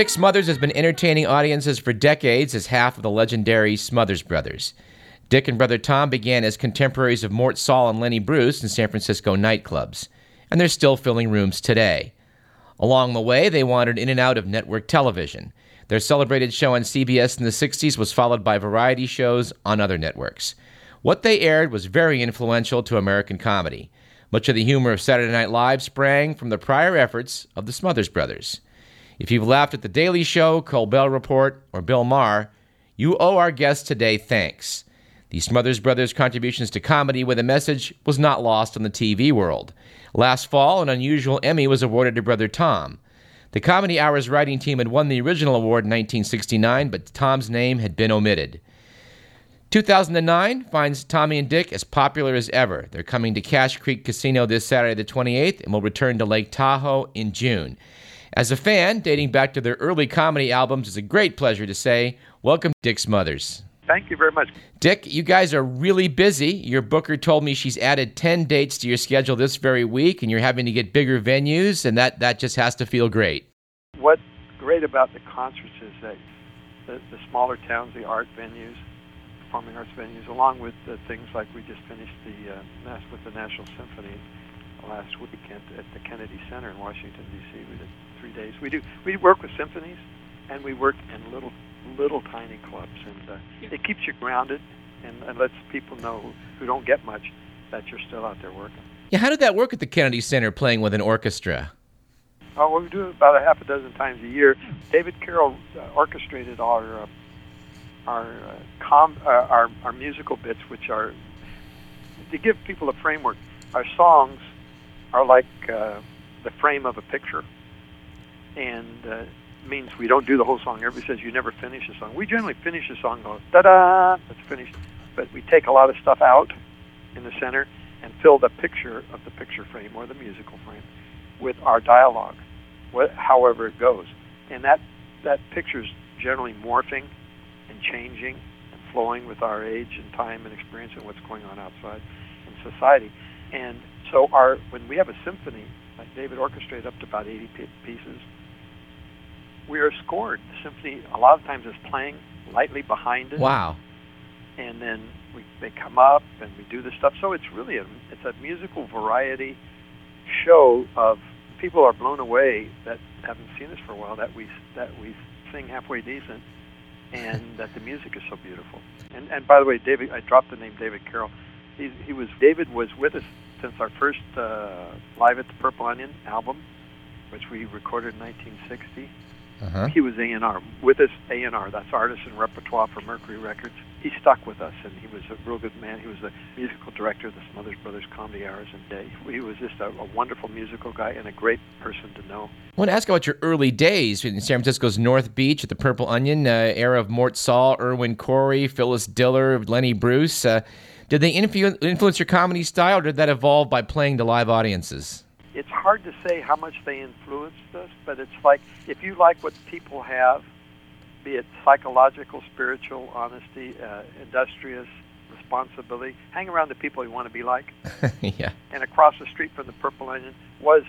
Dick Smothers has been entertaining audiences for decades as half of the legendary Smothers Brothers. Dick and brother Tom began as contemporaries of Mort Sahl and Lenny Bruce in San Francisco nightclubs, and they're still filling rooms today. Along the way, they wandered in and out of network television. Their celebrated show on CBS in the 60s was followed by variety shows on other networks. What they aired was very influential to American comedy. Much of the humor of Saturday Night Live sprang from the prior efforts of the Smothers Brothers. If you've laughed at The Daily Show, Colbert Report, or Bill Maher, you owe our guest today thanks. The Smothers Brothers' contributions to comedy with a message was not lost on the TV world. Last fall, an unusual Emmy was awarded to Brother Tom. The Comedy Hours writing team had won the original award in 1969, but Tom's name had been omitted. 2009 finds Tommy and Dick as popular as ever. They're coming to Cache Creek Casino this Saturday, the 28th, and will return to Lake Tahoe in June. As a fan, dating back to their early comedy albums, it's a great pleasure to say, Welcome, Dick Smothers. Thank you very much. Dick, you guys are really busy. Your booker told me she's added 10 dates to your schedule this very week, and you're having to get bigger venues, and that, that just has to feel great. What's great about the concerts is that the, the smaller towns, the art venues, performing arts venues, along with the things like we just finished the uh, with the National Symphony last weekend at the Kennedy Center in Washington D.C. We did three days. We do we work with symphonies, and we work in little little tiny clubs, and uh, it keeps you grounded and, and lets people know who don't get much that you're still out there working. Yeah, how did that work at the Kennedy Center playing with an orchestra? Oh, well, we do it about a half a dozen times a year. David Carroll uh, orchestrated our uh, our uh, com uh, our our musical bits, which are to give people a framework. Our songs are like uh, the frame of a picture, and uh, means we don't do the whole song. Everybody says you never finish a song. We generally finish a song, go da da, that's finished. But we take a lot of stuff out in the center and fill the picture of the picture frame or the musical frame with our dialogue, what, however it goes. And that that picture is generally morphing and changing and flowing with our age and time and experience and what's going on outside in society. And so our when we have a symphony, like David orchestrated up to about 80 pieces we are scored. The symphony a lot of times is playing lightly behind it. Wow. And then we, they come up and we do the stuff. So it's really a it's a musical variety show of people are blown away that haven't seen us for a while that we that we sing halfway decent and that the music is so beautiful. And and by the way, David, I dropped the name David Carroll. He he was David was with us since our first uh, live at the Purple Onion album, which we recorded in 1960 uh-huh. He was A&R with us. A&R, that's artist and repertoire for Mercury Records. He stuck with us, and he was a real good man. He was the musical director of the Smothers Brothers Comedy Hours, and Day. he was just a, a wonderful musical guy and a great person to know. I want to ask about your early days in San Francisco's North Beach at the Purple Onion, uh, era of Mort Sahl, Irwin Corey, Phyllis Diller, Lenny Bruce. Uh, did they influence your comedy style, or did that evolve by playing to live audiences? It's hard to say how much they influenced us, but it's like if you like what people have, be it psychological, spiritual, honesty, uh, industrious, responsibility, hang around the people you want to be like. yeah. And across the street from the Purple Onion was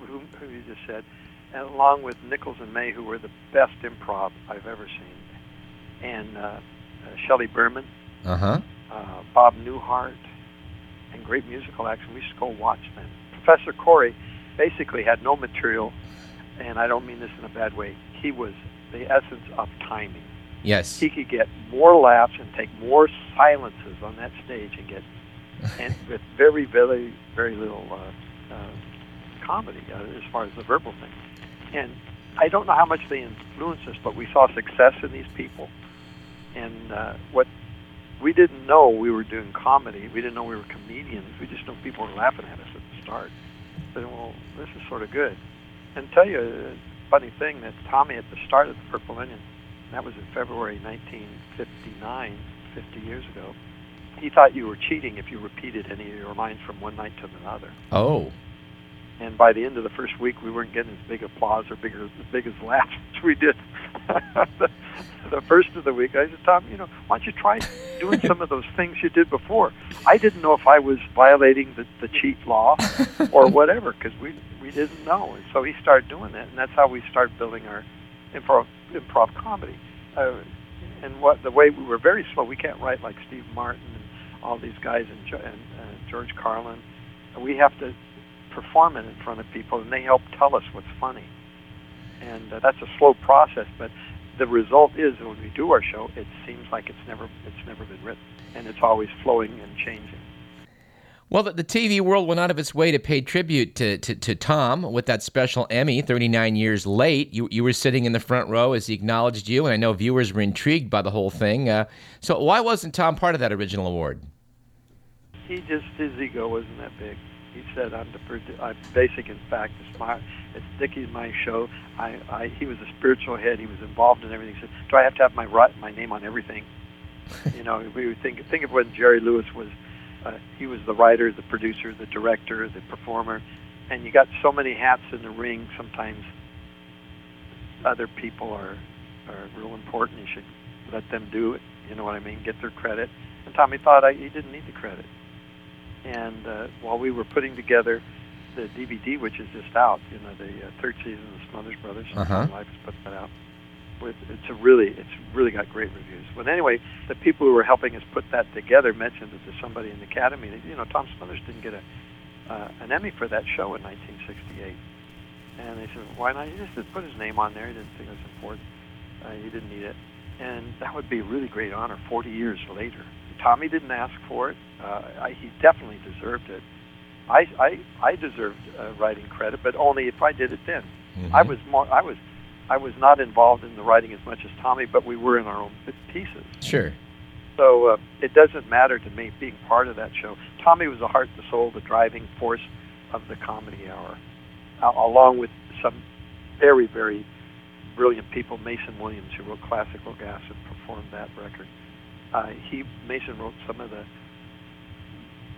who, who you just said, and along with Nichols and May, who were the best improv I've ever seen, and uh, uh, Shelley Berman, uh-huh. uh, Bob Newhart, and great musical action. We used to go watch them Professor Corey basically had no material, and I don't mean this in a bad way. He was the essence of timing. Yes. He could get more laughs and take more silences on that stage and get, and with very, very, very little uh, uh, comedy uh, as far as the verbal thing. And I don't know how much they influenced us, but we saw success in these people. And uh, what we didn't know we were doing comedy. We didn't know we were comedians. We just know people were laughing at us start. Said, well, this is sort of good. And tell you a funny thing that Tommy at the start of the Purple Onion, that was in February 1959, 50 years ago. He thought you were cheating if you repeated any of your lines from one night to another. Oh. And by the end of the first week, we weren't getting as big applause or bigger, as big as laughs as we did the, the first of the week. I said, Tom, you know, why don't you try doing some of those things you did before? I didn't know if I was violating the, the cheat law or whatever because we we didn't know. And so he started doing that, and that's how we started building our improv improv comedy. Uh, and what the way we were very slow. We can't write like Steve Martin and all these guys and, and uh, George Carlin. We have to perform it in front of people, and they help tell us what's funny. And uh, that's a slow process, but the result is when we do our show, it seems like it's never it's never been written, and it's always flowing and changing. Well, the, the TV world went out of its way to pay tribute to, to, to, Tom with that special Emmy 39 years late. You, you were sitting in the front row as he acknowledged you, and I know viewers were intrigued by the whole thing. Uh, so, why wasn't Tom part of that original award? He just, his ego wasn't that big. He said, I'm the I'm basic, in fact, it's my, it's Dickie's my show. I, I, he was a spiritual head. He was involved in everything. He said, do I have to have my, my name on everything? you know, we would think, think of when Jerry Lewis was uh, he was the writer, the producer, the director, the performer, and you got so many hats in the ring. Sometimes other people are are real important. You should let them do it. You know what I mean? Get their credit. And Tommy thought I, he didn't need the credit. And uh, while we were putting together the DVD, which is just out, you know, the uh, third season of the Smothers Brothers, uh-huh. Life has put that out with it's a really it's really got great reviews. But anyway, the people who were helping us put that together mentioned it to somebody in the academy. That, you know, Tom Smothers didn't get a uh, an Emmy for that show in 1968, and they said, why not? He just put his name on there. He didn't think it was important. Uh, he didn't need it, and that would be a really great honor 40 years later. Tommy didn't ask for it. Uh, I, he definitely deserved it. I I, I deserved uh, writing credit, but only if I did it then. Mm-hmm. I was more. I was I was not involved in the writing as much as Tommy, but we were in our own pieces. Sure. So uh, it doesn't matter to me being part of that show. Tommy was the heart, the soul, the driving force of the comedy hour, uh, along with some very, very brilliant people. Mason Williams, who wrote Classical Gas and performed that record. Uh, he Mason wrote some of the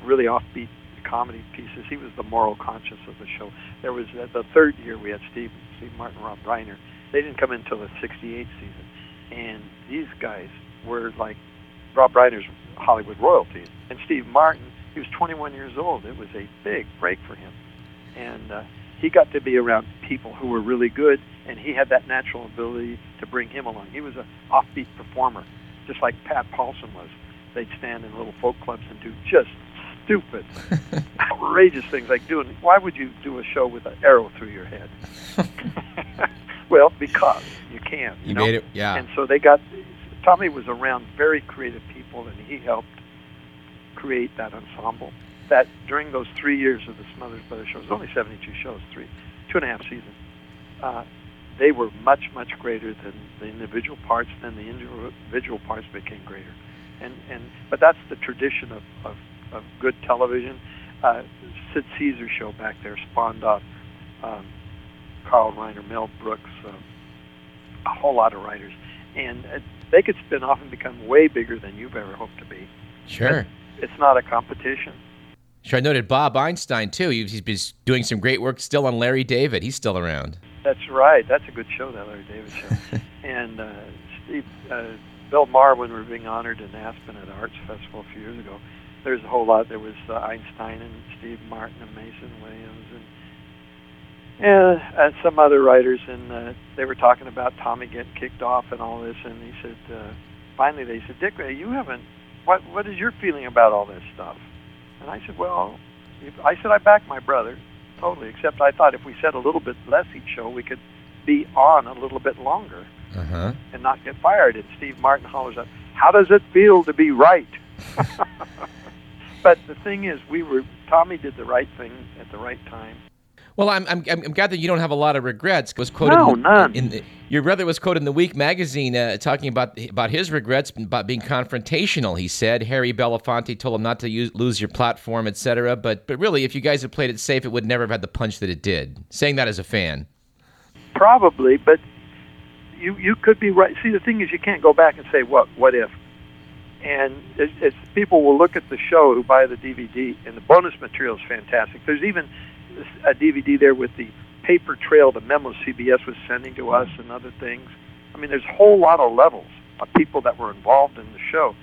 really offbeat comedy pieces. He was the moral conscience of the show. There was uh, the third year we had Steve Steve Martin, Rob Reiner they didn't come until the '68 season, and these guys were like Rob Reiner's Hollywood royalty, and Steve Martin. He was 21 years old. It was a big break for him, and uh, he got to be around people who were really good, and he had that natural ability to bring him along. He was an offbeat performer, just like Pat Paulsen was. They'd stand in little folk clubs and do just stupid, outrageous things like doing. Why would you do a show with an arrow through your head? Well, because you can. You, you know? made it, yeah. And so they got. Tommy was around very creative people, and he helped create that ensemble. That during those three years of the Smothers Brothers shows, only 72 shows, three, two and a half seasons. Uh, they were much, much greater than the individual parts. Then the individual parts became greater, and and but that's the tradition of of, of good television. Uh, Sid Caesar show back there spawned off um, Carl Reiner, Mel Brooks, uh, a whole lot of writers, and uh, they could spin off and become way bigger than you've ever hoped to be. Sure, but it's not a competition. Sure, I noted Bob Einstein too. He's been doing some great work still on Larry David. He's still around. That's right. That's a good show, that Larry David show. and uh, Steve, uh, Bill Maher, when we were being honored in Aspen at the Arts Festival a few years ago, there's a whole lot. There was uh, Einstein and Steve Martin and Mason Williams and and, and some other writers, and uh, they were talking about Tommy getting kicked off and all this. And he said, uh, finally, they said, Dick, you haven't. What What is your feeling about all this stuff? And I said, well, I said I back my brother totally. Except I thought if we said a little bit less each show, we could be on a little bit longer uh-huh. and not get fired. And Steve Martin hollers out, "How does it feel to be right?" but the thing is, we were Tommy did the right thing at the right time well, I'm, I'm, I'm glad that you don't have a lot of regrets. Was quoted no, none. In the, your brother was quoted in the Week magazine uh, talking about about his regrets about being confrontational. He said Harry Belafonte told him not to use, lose your platform, etc. But but really, if you guys had played it safe, it would never have had the punch that it did. Saying that as a fan, probably, but you you could be right. See, the thing is, you can't go back and say what what if. And it's, it's people will look at the show who buy the DVD, and the bonus material is fantastic. There's even a DVD there with the paper trail, the memos CBS was sending to us, and other things. I mean, there's a whole lot of levels of people that were involved in the show.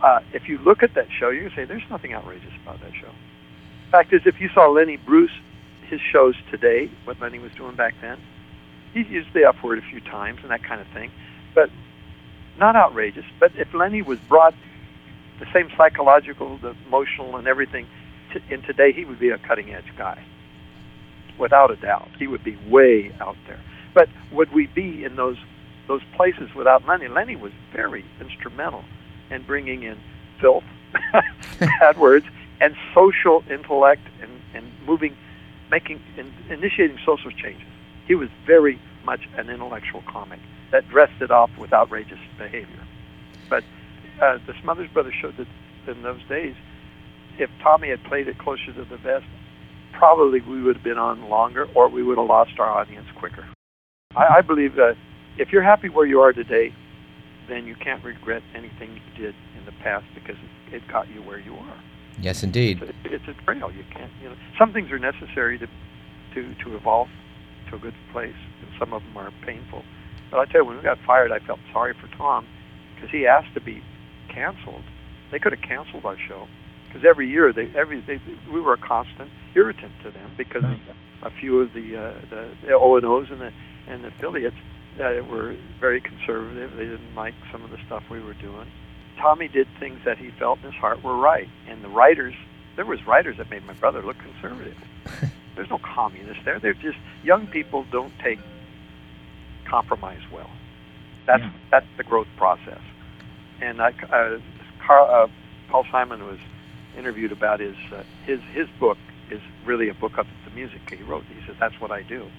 Uh, if you look at that show, you're gonna say there's nothing outrageous about that show. Fact is, if you saw Lenny Bruce, his shows today, what Lenny was doing back then, he used the F word a few times and that kind of thing, but not outrageous. But if Lenny was brought the same psychological, the emotional, and everything to, in today, he would be a cutting edge guy, without a doubt. He would be way out there. But would we be in those those places without Lenny? Lenny was very instrumental in bringing in filth, bad words, and social intellect, and, and moving, making, in, initiating social changes. He was very much an intellectual comic that dressed it off with outrageous behavior. But uh, the Smothers Brothers showed that in those days, if Tommy had played it closer to the vest, probably we would have been on longer, or we would have lost our audience quicker. I, I believe that if you're happy where you are today, then you can't regret anything you did in the past because it, it got you where you are. Yes, indeed. It's a, it's a trail. You can't. You know, some things are necessary to to to evolve to a good place, and some of them are painful. But I tell you, when we got fired, I felt sorry for Tom because he asked to be canceled. They could have canceled our show because every year they every they, we were a constant irritant to them because a few of the uh, the, O and O's and the and the affiliates that were very conservative. They didn't like some of the stuff we were doing. Tommy did things that he felt in his heart were right, and the writers there was writers that made my brother look conservative. There's no communists there. They're just young people don't take compromise well. That's Yeah. that's the growth process. And I, uh, Carl, uh, Paul Simon was interviewed about his uh, his his book is really a book of the music he wrote. He said that's what I do.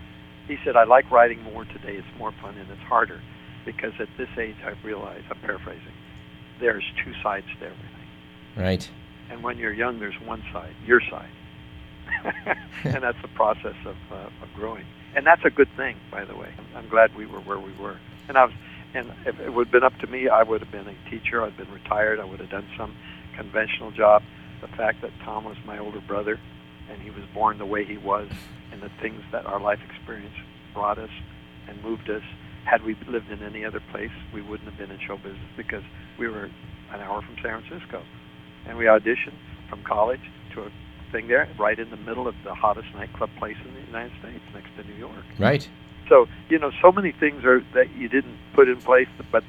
He said I like writing more today. It's more fun and it's harder because at this age I realize I'm paraphrasing. There's two sides to everything. Right. And when you're young, there's one side, your side. and that's the process of, uh, of growing. And that's a good thing, by the way. I'm glad we were where we were. And I was, and if it would have been up to me, I would have been a teacher. I'd been retired. I would have done some conventional job. The fact that Tom was my older brother, and he was born the way he was, and the things that our life experience brought us and moved us. Had we lived in any other place, we wouldn't have been in show business because we were an hour from San Francisco and we auditioned from college to a thing there, right in the middle of the hottest nightclub place in the United States, next to New York. Right. So you know, so many things are that you didn't put in place, but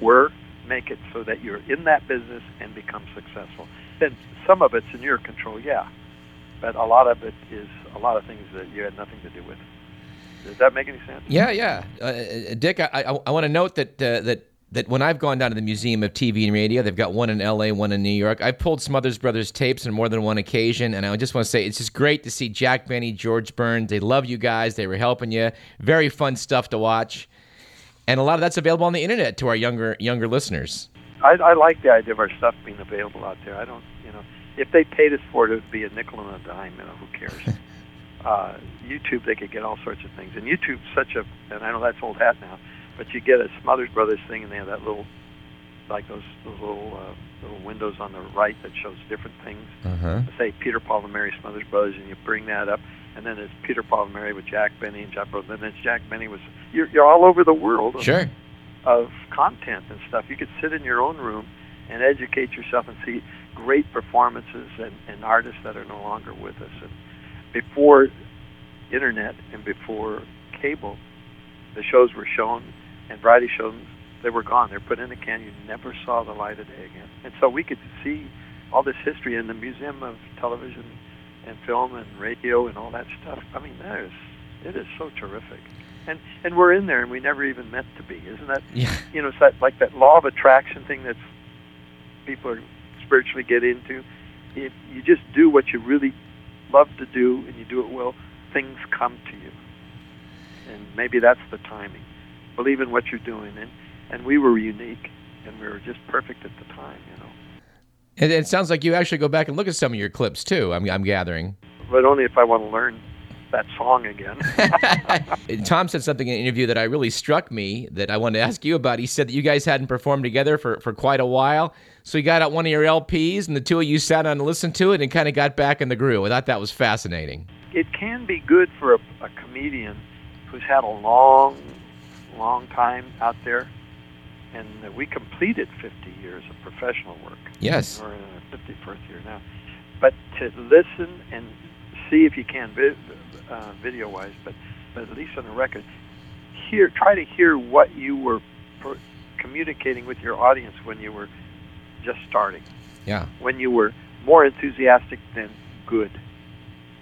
were make it so that you're in that business and become successful. Then some of it's in your control, yeah, but a lot of it is a lot of things that you had nothing to do with. Does that make any sense? Yeah, yeah. Uh, Dick, I, I, I want to note that uh, that that when I've gone down to the Museum of TV and Radio, they've got one in L.A., one in New York. I've pulled Smothers Brothers tapes on more than one occasion, and I just want to say it's just great to see Jack Benny, George Burns. They love you guys. They were helping you. Very fun stuff to watch, and a lot of that's available on the internet to our younger younger listeners. I, I like the idea of our stuff being available out there. I don't, you know, if they paid us for it, it would be a nickel and a dime. You know, who cares? uh, YouTube, they could get all sorts of things, and YouTube's such a, and I know that's old hat now, but you get a Smothers Brothers thing, and they have that little, like those, those little uh, little windows on the right that shows different things. Uh-huh. Say Peter Paul and Mary Smothers Brothers, and you bring that up, and then it's Peter Paul and Mary with Jack Benny and Jack Brothers, and then it's Jack Benny with. You're, you're all over the world. Sure. Of content and stuff. You could sit in your own room and educate yourself and see great performances and, and artists that are no longer with us. And before internet and before cable, the shows were shown and variety shows they were gone. They're put in a can. You never saw the light of day again. And so we could see all this history in the Museum of Television and Film and Radio and all that stuff. I mean, that is it is so terrific. And and we're in there and we never even meant to be. Isn't that Yeah. you know, it's that like that law of attraction thing that people are spiritually get into. If you just do what you really love to do and you do it well, things come to you. And maybe that's the timing. Believe in what you're doing, and and we were unique, and we were just perfect at the time, you know. And it sounds like you actually go back and look at some of your clips too. I'm, I'm gathering. But only if I want to learn that song again. Tom said something in an interview that I really struck me that I wanted to ask you about. He said that you guys hadn't performed together for, for quite a while. So he got out one of your LPs and the two of you sat down and listened to it and kind of got back in the groove. I thought that was fascinating. it can be good for a, a comedian who's had a long, long time out there, and we completed 50 years of professional work. Yes. We're in our 51st year now. But to listen and see if you can, uh, video-wise, but but at least on the record, hear, try to hear what you were per- communicating with your audience when you were just starting. Yeah. When you were more enthusiastic than good,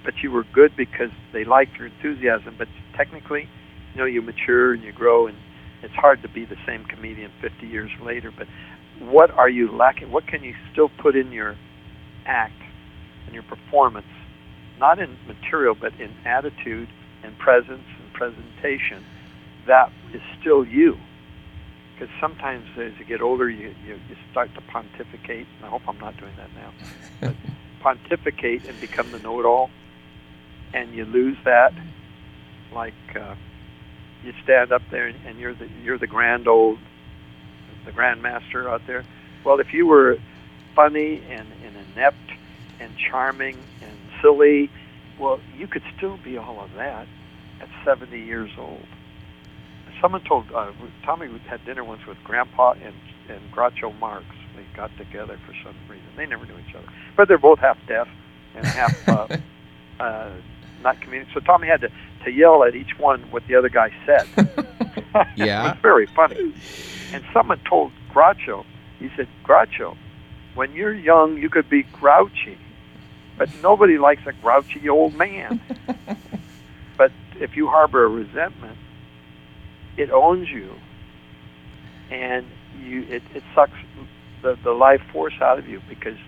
but you were good because they liked your enthusiasm. But technically, you know, you mature and you grow, and it's hard to be the same comedian 50 years later. But what are you lacking? What can you still put in your act and your performance, not in material, but in attitude and presence and presentation? That is still you. Because sometimes as you get older, you, you, you start to pontificate. And I hope I'm not doing that now. But pontificate and become the know-it-all, and you lose that. Like uh, you stand up there and, and you're the you're the grand old, the grandmaster out there. Well, if you were funny and, and inept and charming and silly, well, you could still be all of that at 70 years old. Someone told uh, Tommy we had dinner once with Grandpa and and Groucho Marx. They got together for some reason. They never knew each other, but they're both half deaf and half uh, uh, not communicating. So Tommy had to to yell at each one what the other guy said. yeah, it was very funny. And someone told Groucho, he said, Groucho, when you're young, you could be grouchy, but nobody likes a grouchy old man. but if you harbor a resentment, it owns you, and you it, it sucks the the life force out of you because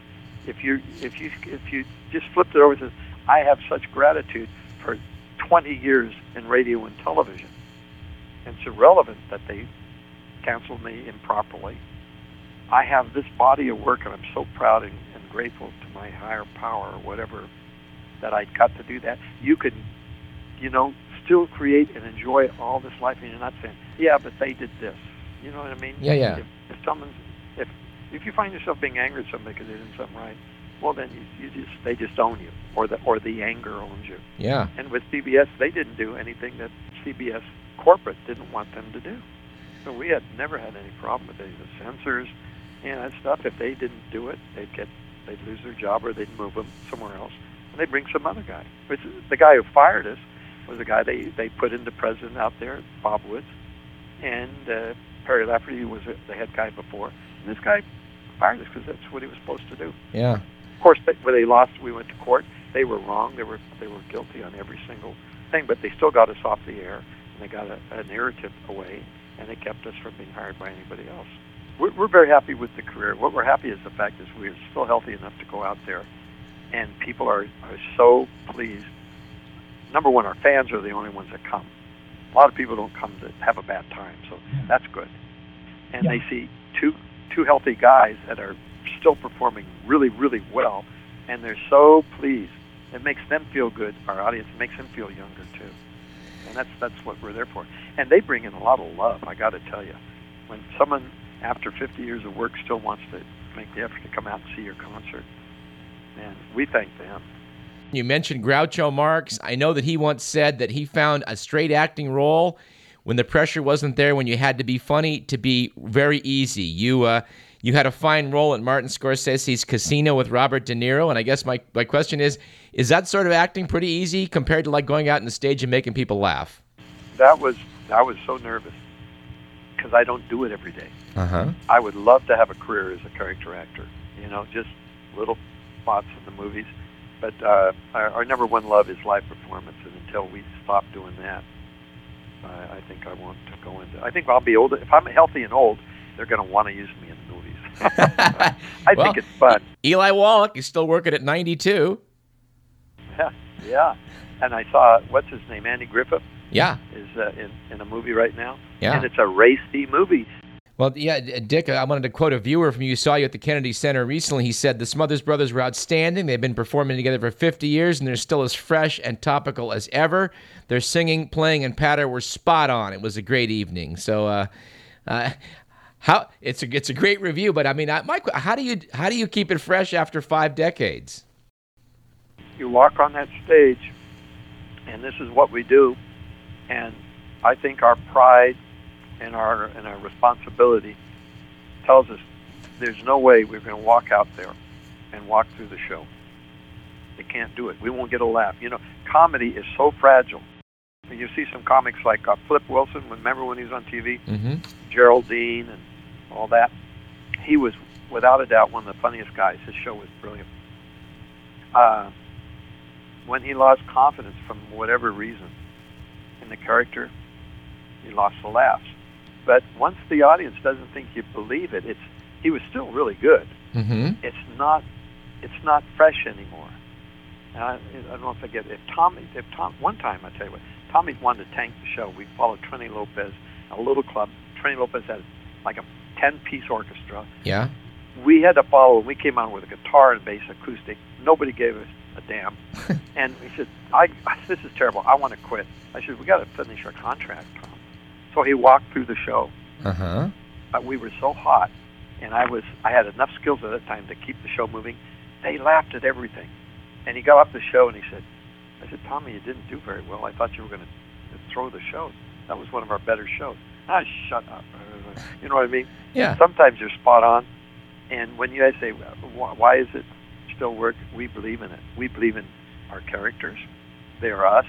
if you if you if you just flipped it over and says, I have such gratitude for 20 years in radio and television. It's irrelevant that they canceled me improperly. I have this body of work, and I'm so proud and grateful to my higher power or whatever that I got to do that. You can, you know, still create and enjoy all this life, and you're not saying, "Yeah, but they did this." You know what I mean? Yeah, yeah. If, if someone's, if if you find yourself being angry at somebody because they did something right, well then you, you just they just own you, or the or the anger owns you. Yeah. And with CBS, they didn't do anything that CBS corporate didn't want them to do. So we had never had any problem with any of the censors and that stuff. If they didn't do it, they'd get they'd lose their job or they'd move them somewhere else, and they'd bring some other guy. Which the guy who fired us was a guy they they put into president out there, Bob Woods, and uh, Perry Lafferty was the head guy before. And this guy fired us because that's what he was supposed to do. Yeah. Of course, they, when they lost, we went to court. They were wrong. They were they were guilty on every single thing, but they still got us off the air, and they got a, a narrative away, and they kept us from being hired by anybody else. We're, we're very happy with the career. What we're happy is the fact is we're still healthy enough to go out there, and people are are so pleased. Number one, our fans are the only ones that come. A lot of people don't come to have a bad time, so that's good. And Yeah. they see two two healthy guys that are still performing really, really well, and they're so pleased. It makes them feel good. Our audience makes them feel younger too, and that's that's what we're there for. And they bring in a lot of love. I got to tell you, when someone after 50 years of work still wants to make the effort to come out and see your concert, and we thank them. You mentioned Groucho Marx. I know that he once said that he found a straight acting role when the pressure wasn't there, when you had to be funny, to be very easy. You uh, you had a fine role in Martin Scorsese's Casino with Robert De Niro, and I guess my, my question is, is that sort of acting pretty easy compared to like going out on the stage and making people laugh? That was I was so nervous because I don't do it every day. Uh huh. I would love to have a career as a character actor. You know, just little spots in the movies. But uh, our, our number one love is live performance, and until we stop doing that, I, I think I want to go into. I think I'll be old. If I'm healthy and old, they're going to want to use me in the movies. I Well, think it's fun. Eli Wallach is still working at 92. Yeah, yeah. And I saw what's his name, Andy Griffith, Yeah. is uh, in in a movie right now, Yeah. and it's a racy movie. Well, yeah, Dick, I wanted to quote a viewer from you saw you at the Kennedy Center recently. He said the Smothers Brothers were outstanding. They've been performing together for 50 years, and they're still as fresh and topical as ever. Their singing, playing, and patter were spot on. It was a great evening. So, uh, uh, how it's a it's a great review. But I mean, I, my, how do you how do you keep it fresh after five decades? you walk on that stage, and this is what we do. And I think our pride and our and our responsibility tells us there's no way we're going to walk out there and walk through the show. They can't do it. We won't get a laugh. You know, comedy is so fragile. You see some comics like uh, Flip Wilson. Remember when he was on TV? Mm-hmm. Geraldine and all that. He was without a doubt one of the funniest guys. His show was brilliant. Uh, when he lost confidence from whatever reason in the character, he lost the laughs. But once the audience doesn't think you believe it, it's he was still really good. Mm-hmm. It's not it's not fresh anymore. And I, I don't know if I get if Tommy if Tom one time I tell you what Tommy wanted to tank the show. We followed Trini Lopez, a little club. Trini Lopez had like a ten piece orchestra. Yeah. We had to follow. We came on with a guitar and bass acoustic. Nobody gave us a damn. and he said, "I this is terrible. I want to quit." I said, "We got to finish our contract, Tom." So he walked through the show. Uh-huh. Uh, we were so hot, and I was I had enough skills at that time to keep the show moving. They laughed at everything, and he got off the show and he said, "I said, Tommy, you didn't do very well. I thought you were going to throw the show. That was one of our better shows." Ah, shut up. You know what I mean? Yeah. Sometimes you're spot on, and when you guys say, "Why is it still work?" We believe in it. We believe in our characters. They are us.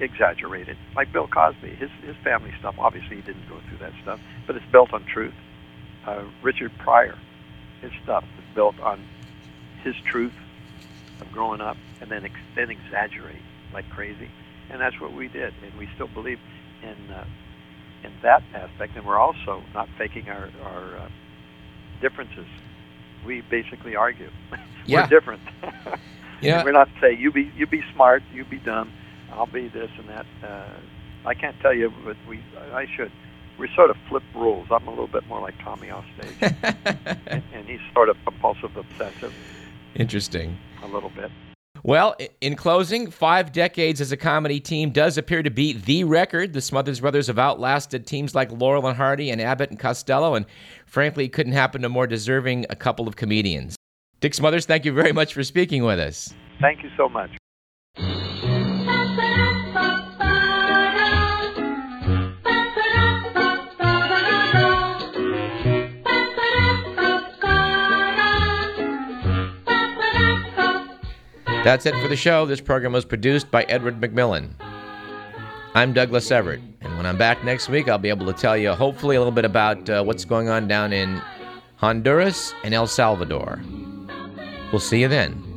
Exaggerated, like Bill Cosby. His his family stuff. Obviously, he didn't go through that stuff, but it's built on truth. Uh, Richard Pryor, his stuff is built on his truth of growing up, and then ex- then exaggerate like crazy, and that's what we did, and we still believe in uh, in that aspect, and we're also not faking our our uh, differences. We basically argue. Yeah. we're different. Yeah. We're not say you be you be smart, you be dumb, I'll be this and that. Uh, I can't tell you, but we I should. We sort of flip roles. I'm a little bit more like Tommy off stage, and, and he's sort of compulsive, obsessive, Interesting. a little bit. Well, in closing, five decades as a comedy team does appear to be the record. The Smothers Brothers have outlasted teams like Laurel and Hardy and Abbott and Costello, and frankly, couldn't happen to more deserving a couple of comedians. Dick Smothers, thank you very much for speaking with us. Thank you so much. That's it for the show. This program was produced by Edward McMillan. I'm Douglas Everett, and when I'm back next week, I'll be able to tell you hopefully a little bit about uh, what's going on down in Honduras and El Salvador. We'll see you then.